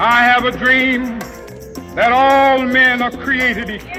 I have a dream that all men are created equal.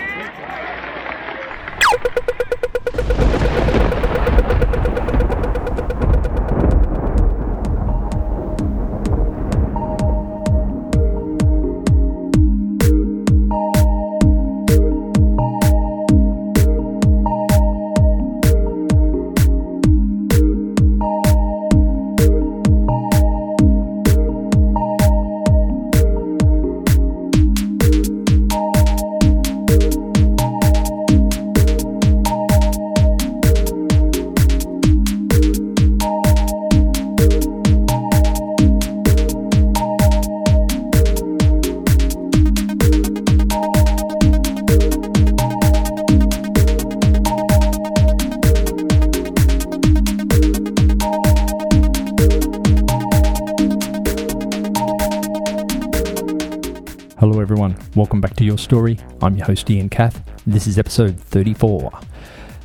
Welcome back to Your Story. I'm your host, Ian Kath. This is episode 34.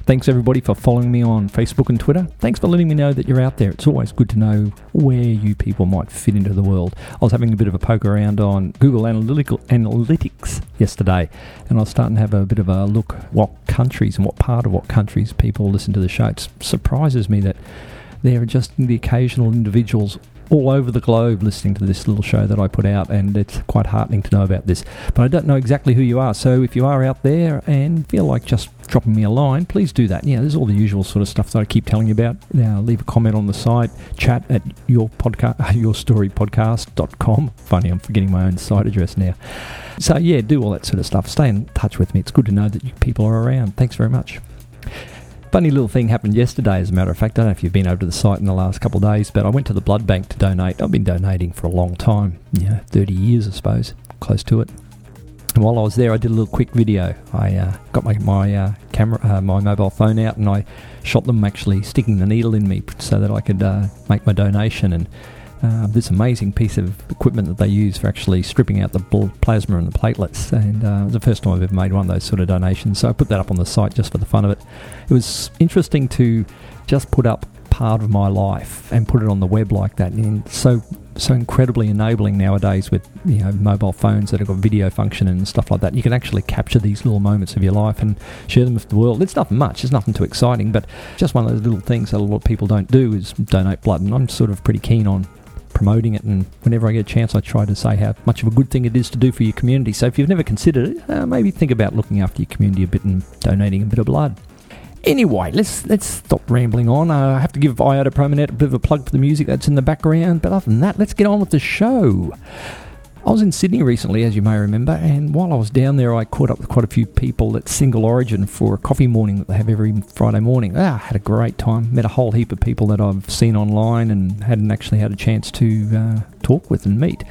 Thanks, everybody, for following me on Facebook and Twitter. Thanks for letting me know that you're out there. It's always good to know where you people might fit into the world. I was having a bit of a poke around on Google Analytical Analytics yesterday, and I was starting to have a bit of a look what countries and what part of what countries people listen to the show. It surprises me that there are just the occasional individuals all over the globe listening to this little show that I put out, and it's quite heartening to know about this. But I don't know exactly who you are, so if you are out there and feel like just dropping me a line, please do that. Yeah, there's all the usual sort of stuff that I keep telling you about. Now, leave a comment on the site, chat at your podcast, yourstorypodcast.com. Funny, I'm forgetting my own site address now. So, yeah, do all that sort of stuff. Stay in touch with me. It's good to know that you people are around. Thanks very much. Funny little thing happened yesterday, as a matter of fact. I don't know if you've been over to the site in the last couple of days, but I went to the blood bank to donate. I've been donating for a long time, you know, 30 years, I suppose, close to it. And while I was there, I did a little quick video. I uh, got my my uh, camera, uh, my mobile phone out, and I shot them actually sticking the needle in me so that I could uh, make my donation. And uh, this amazing piece of equipment that they use for actually stripping out the blood plasma and the platelets. And uh, it was the first time I've ever made one of those sort of donations. So I put that up on the site just for the fun of it. It was interesting to just put up part of my life and put it on the web like that. And so so incredibly enabling nowadays with you know mobile phones that have got video function and stuff like that. You can actually capture these little moments of your life and share them with the world. It's nothing much. It's nothing too exciting, but just one of those little things that a lot of people don't do is donate blood. And I'm sort of pretty keen on promoting it and whenever I get a chance I try to say how much of a good thing it is to do for your community. So if you've never considered it, uh, maybe think about looking after your community a bit and donating a bit of blood. Anyway, let's let's stop rambling on. Uh, I have to give Iota Promonet a bit of a plug for the music that's in the background, but other than that, let's get on with the show. I was in Sydney recently, as you may remember, and while I was down there, I caught up with quite a few people at Single Origin for a coffee morning that they have every Friday morning. Ah, had a great time. Met a whole heap of people that I've seen online and hadn't actually had a chance to uh, talk with and meet.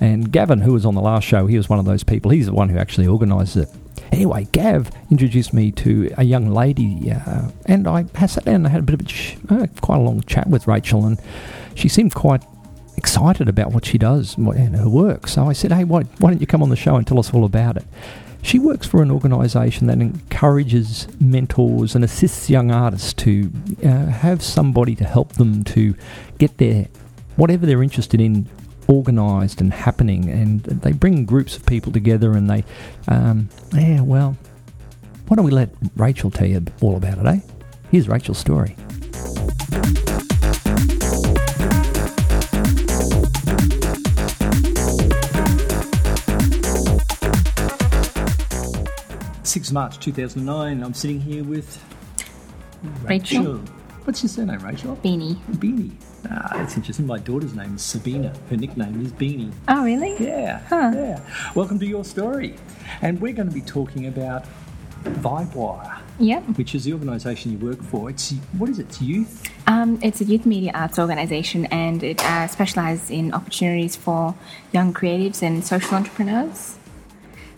And Gavin, who was on the last show, he was one of those people. He's the one who actually organises it. Anyway, Gav introduced me to a young lady, uh, and I sat down and had a bit of a ch- uh, quite a long chat with Rachel, and she seemed quite excited about what she does and her work. So I said, hey, why, why don't you come on the show and tell us all about it? She works for an organisation that encourages mentors and assists young artists to uh, have somebody to help them to get their whatever they're interested in organised and happening. And they bring groups of people together and they, um, yeah, well, why don't we let Rachel tell you all about it, eh? Here's Rachel's story. Sixth March 2009. I'm sitting here with Rachel. Rachel. What's your surname, Rachel? Beaney. Beaney. Ah, that's interesting. My daughter's name is Sabina. Her nickname is Beanie. Oh, really? Yeah. Huh. Yeah. Welcome to your story. And we're going to be talking about Vibewire, Yep. which is the organisation you work for. It's what is it? It's youth. Um, it's a youth media arts organization and it uh, specializes in opportunities for young creatives and social entrepreneurs.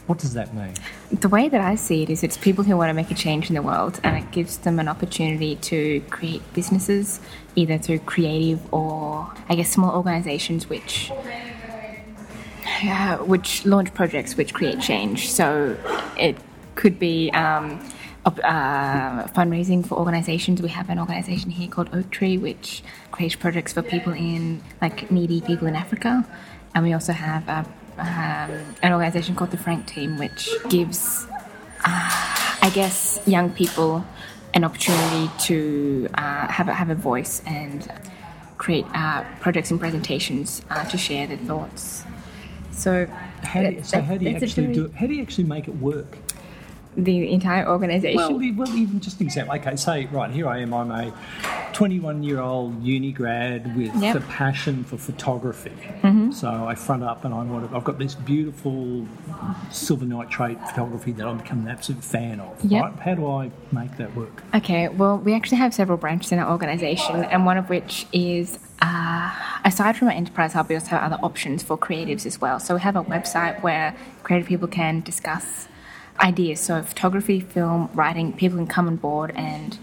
What does that mean? The way that I see it is it's people who want to make a change in the world and it gives them an opportunity to create businesses either through creative or, I guess, small organizations which. Which launch projects which create change. So it could be um, uh, fundraising for organizations. We have an organization here called Oak Tree, which creates projects for people in like needy people in Africa, and we also have uh, um, an organization called the Frank Team, which gives, uh, I guess, young people an opportunity to uh, have, a, have a voice and create uh, projects and presentations uh, to share their thoughts. So, how do you, so how do you actually do it? How do you actually make it work? The entire organization? Well, well, even just an example. Okay, say right here I am. I'm a 21 year old uni grad with Yep. a passion for photography. So I front up and I want to. I've got this beautiful silver nitrate photography that I've become an absolute fan of. Yep. Right? How do I make that work? Okay, well, we actually have several branches in our organisation, and one of which is, uh, aside from our enterprise hub, we also have other options for creatives as well. So we have a website where creative people can discuss ideas. So photography, film, writing, people can come on board and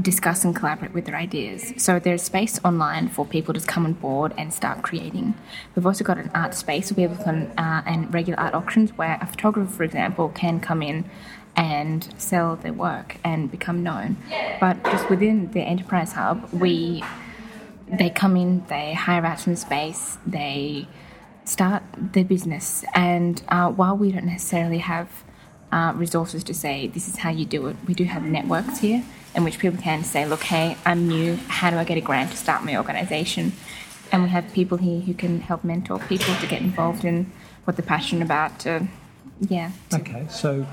discuss and collaborate with their ideas. So there's space online for people to come on board and start creating. We've also got an art space where people can, uh, and regular art auctions where a photographer, for example, can come in and sell their work and become known. But just within the enterprise hub, we they come in, they hire out some space, they start their business, and uh, while we don't necessarily have uh, resources to say this is how you do it, we do have networks here in which people can say, look, hey, I'm new, how do I get a grant to start my organisation? And we have people here who can help mentor people to get involved in what they're passionate about. To, yeah, to- Okay, so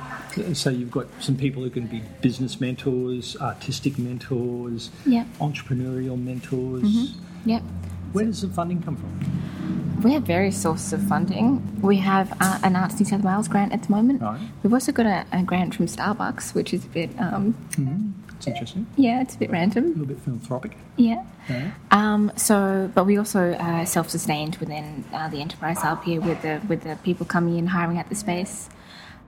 so you've got some people who can be business mentors, artistic mentors, Yep. entrepreneurial mentors. yep. Where does the funding come from? We have various sources of funding. We have uh, an Arts New South Wales grant at the moment. Right. We've also got a, a grant from Starbucks, which is a bit, um, It's interesting, yeah, it's a bit random. a little bit philanthropic. Yeah. Yeah. Um, so, but we also uh, self-sustained within uh, the enterprise hub here with the with the people coming in, hiring out the space.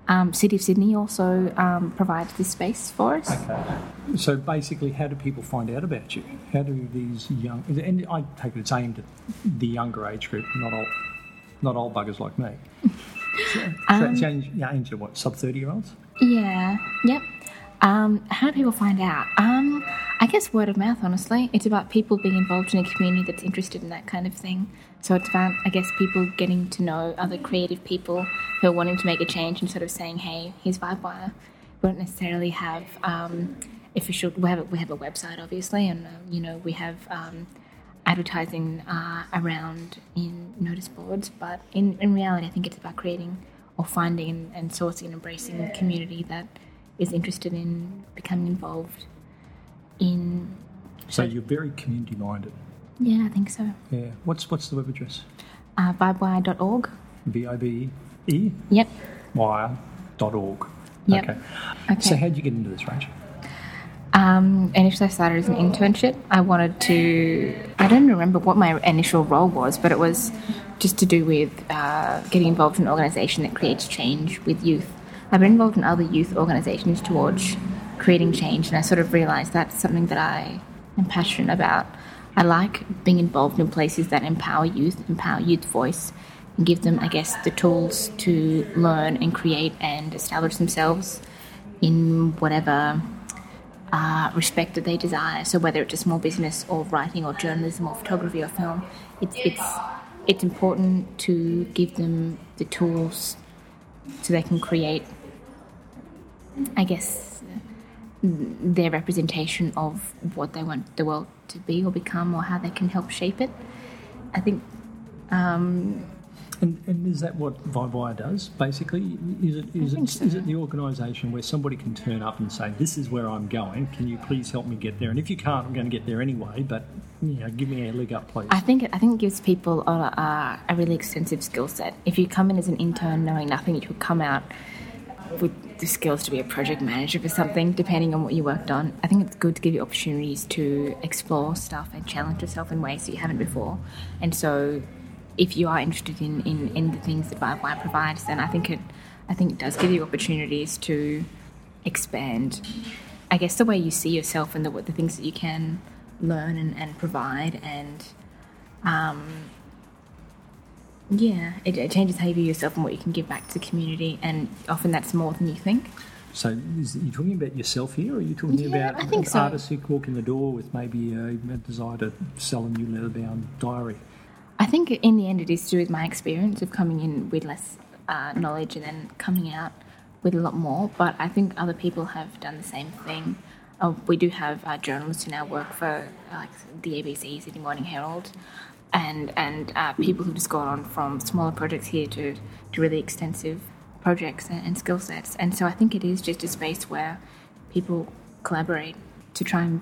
Um, City of Sydney also um, provides this space for us. Okay. So basically, how do people find out about you? How do these young and I take it it's aimed at the younger age group, not old, not old buggers like me. So, so it's aimed, yeah, aimed at what sub thirty year olds? Yeah. Yep. Um, how do people find out? Um, I guess word of mouth. Honestly, it's about people being involved in a community that's interested in that kind of thing. So it's about, I guess, people getting to know other creative people who are wanting to make a change and sort of saying, "Hey, here's Vibewire." We don't necessarily have um, official. We have a, we have a website, obviously, and uh, you know we have um, advertising uh, around in notice boards. But in, in reality, I think it's about creating or finding and, and sourcing and embracing a community that is interested in becoming involved in. So you're very community minded. Yeah, I think so. Yeah. What's what's the web address? Uh, vibewire.org. V I B E Yep. wire dot org. Yep. Okay. Okay. So how did you get into this, Rachel? Um, initially, I started as an internship. I wanted to. I don't remember what my initial role was, but it was just to do with uh, getting involved in an organisation that creates change with youth. I've been involved in other youth organisations towards creating change, and I sort of realised that's something that I am passionate about. I like being involved in places that empower youth, empower youth voice, and give them, I guess, the tools to learn and create and establish themselves in whatever uh, respect that they desire. So whether it's a small business or writing or journalism or photography or film, it's it's it's important to give them the tools so they can create, I guess, their representation of what they want the world to be or become or how they can help shape it. I think um, And, and is that what Vibewire does? Basically, is it is it, so. is it the organisation where somebody can turn up and say, "This is where I'm going. Can you please help me get there?" And if you can't, I'm going to get there anyway. But you know, give me a leg up, please. I think it, I think it gives people a, a, a really extensive skill set. If you come in as an intern knowing nothing, you could come out with the skills to be a project manager for something, depending on what you worked on. I think it's good to give you opportunities to explore stuff and challenge yourself in ways that you haven't before. And so, if you are interested in, in, in the things that Vibewire provides, then I think it I think it does give you opportunities to expand. I guess the way you see yourself and the the things that you can learn and, and provide and um, yeah, it, it changes how you view yourself and what you can give back to the community, and often that's more than you think. so, is, you talking about yourself here, or are you talking Yeah, about I think an so. artist who walk in the door with maybe a, a desire to sell a new leather-bound diary? I think in the end it is to do with my experience of coming in with less uh, knowledge and then coming out with a lot more. But I think other people have done the same thing. Uh, we do have uh, journalists who now work for uh, like the ABC, Sydney Morning Herald, and and uh, people who've just gone on from smaller projects here to, to really extensive projects and, and skill sets. And so I think it is just a space where people collaborate to try and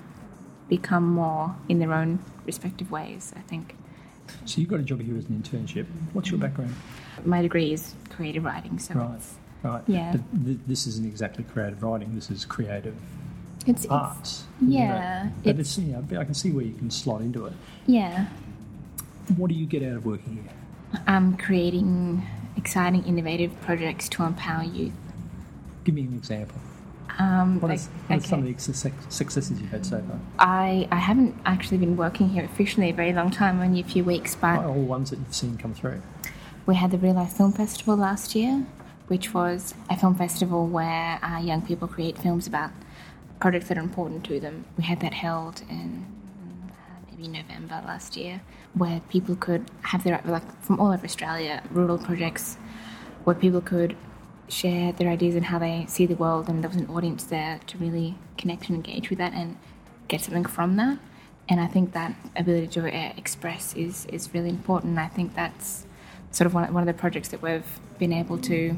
become more in their own respective ways. I think. So you got a job here as an internship. What's your background? My degree is creative writing, so Right. Right. Yeah. But th- this isn't exactly creative writing. This is creative it's, it's arts. isn't it? yeah, But it's- it's, you know, I can see where you can slot into it. yeah. What do you get out of working here? I'm creating exciting, innovative projects to empower youth. Give me an example. Um, What, is, are some of the successes you've had so far? I I haven't actually been working here officially a very long time, only a few weeks, but All the ones that you've seen come through. We had the Real Life Film Festival last year, which was a film festival where uh, young people create films about projects that are important to them. We had that held in uh, maybe November last year, where people could have their like from all over Australia rural projects, where people could share their ideas and how they see the world, and there was an audience there to really connect and engage with that and get something from that. And I think that ability to express is is really important. I think that's sort of one, one of the projects that we've been able to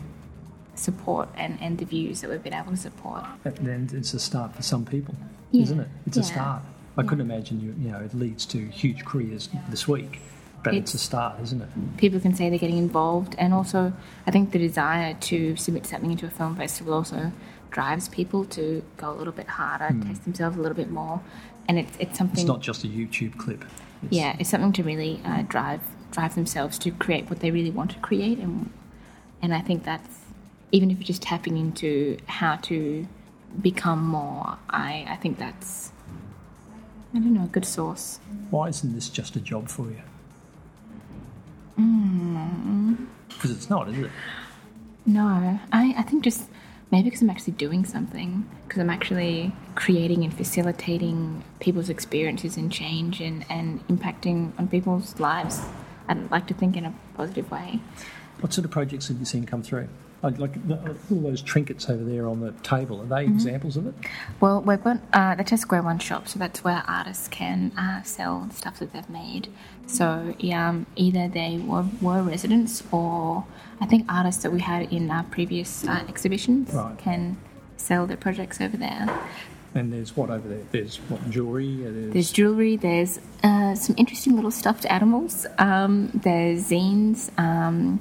support and, and the views that we've been able to support. And then it's a start for some people, Yeah. isn't it? It's a start. I couldn't imagine you. You know, it leads to huge careers this week, but it's, a start, isn't it? People can say they're getting involved, and also I think the desire to submit something into a film festival also drives people to go a little bit harder, test themselves a little bit more, and it's it's something. It's not just a YouTube clip. It's, yeah, it's something to really uh, drive drive themselves to create what they really want to create, and and I think that's even if you're just tapping into how to become more, I I think that's I don't know a good source. Why isn't this just a job for you? Hmm. Because it's not, is it? No, I, I think just maybe because I'm actually doing something, because I'm actually creating and facilitating people's experiences and change and, and impacting on people's lives. I'd like to think in a positive way. What sort of projects have you seen come through? Like, the, all those trinkets over there on the table, are they Mm-hmm. examples of it? Well, we've got uh, the Test Square One shop, so that's where artists can uh, sell stuff that they've made. So um, either they were, were residents or I think artists that we had in our previous uh, exhibitions Right. can sell their projects over there. And there's what over there? There's what jewellery? uh, There's, There's jewellery, there's uh, some interesting little stuffed animals, um, there's zines um,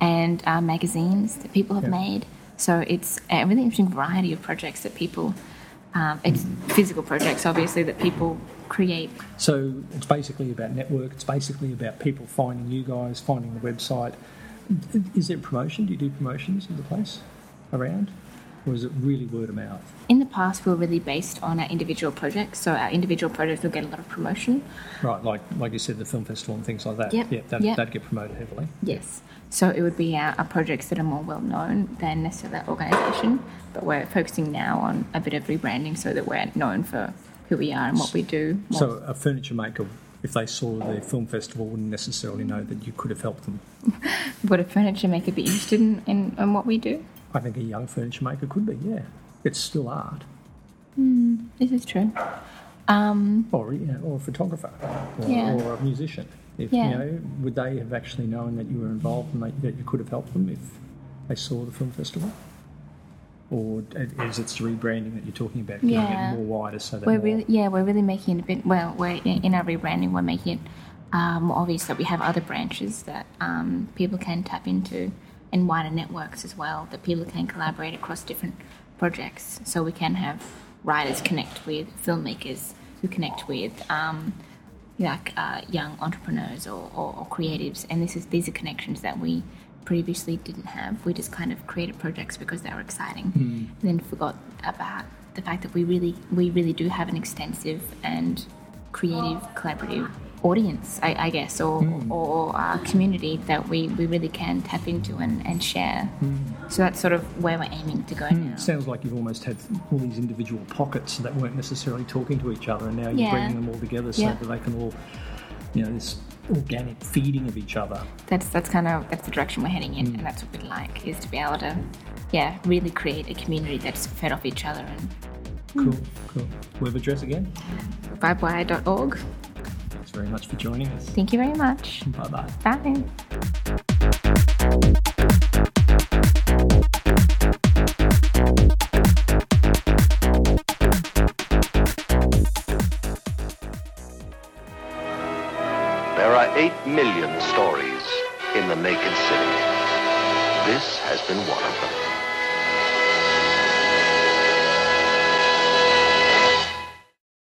and uh, magazines that people have Yeah. made. So it's a really interesting variety of projects that people, um, it's physical projects obviously that people create. So it's basically about network. It's basically about people finding you guys, finding the website. Is there promotion? Do you do promotions of the place around, or is it really word of mouth? In the past, we were really based on our individual projects, so our individual projects will get a lot of promotion. Right, like like you said, the film festival and things like that. Yep, Yeah, that, yep. that'd get promoted heavily. Yes. So it would be our, our projects that are more well known than necessarily that organisation, but we're focusing now on a bit of rebranding so that we're known for who we are and what we do. more So a furniture maker, if they saw the film festival, wouldn't necessarily know that you could have helped them. Would a furniture maker be interested in, in, in what we do? I think a young furniture maker could be. Yeah, it's still art, This is true. Um, or you know, or a photographer, or, Yeah. or a musician. If Yeah. you know, would they have actually known that you were involved and that, that you could have helped them if they saw the film festival? Or is it the rebranding that you're talking about, getting Yeah. it more wider so that we're more, really, yeah, we're really making it a bit. Well, we're in, in our rebranding, we're making it um, more obvious that we have other branches that um, people can tap into, and wider networks as well that people can collaborate across different projects. So we can have writers connect with filmmakers who connect with. Um, like uh, young entrepreneurs or, or, or creatives, and this is these are connections that we previously didn't have. We just kind of created projects because they were exciting, and then forgot about the fact that we really we really do have an extensive and creative collaborative audience, I, I guess, or, mm. or community that we, we really can tap into and, and share. Mm. So that's sort of where we're aiming to go mm. now. Sounds like you've almost had all these individual pockets that weren't necessarily talking to each other, and now you're yeah. bringing them all together so yeah. that they can all, you know, this organic feeding of each other. That's that's kind of that's the direction we're heading in, hmm. and that's what we'd like is to be able to, yeah, really create a community that's fed off each other and. Cool, cool. Web address again? Bye very much for joining us. Thank you very much. Bye-bye. Bye.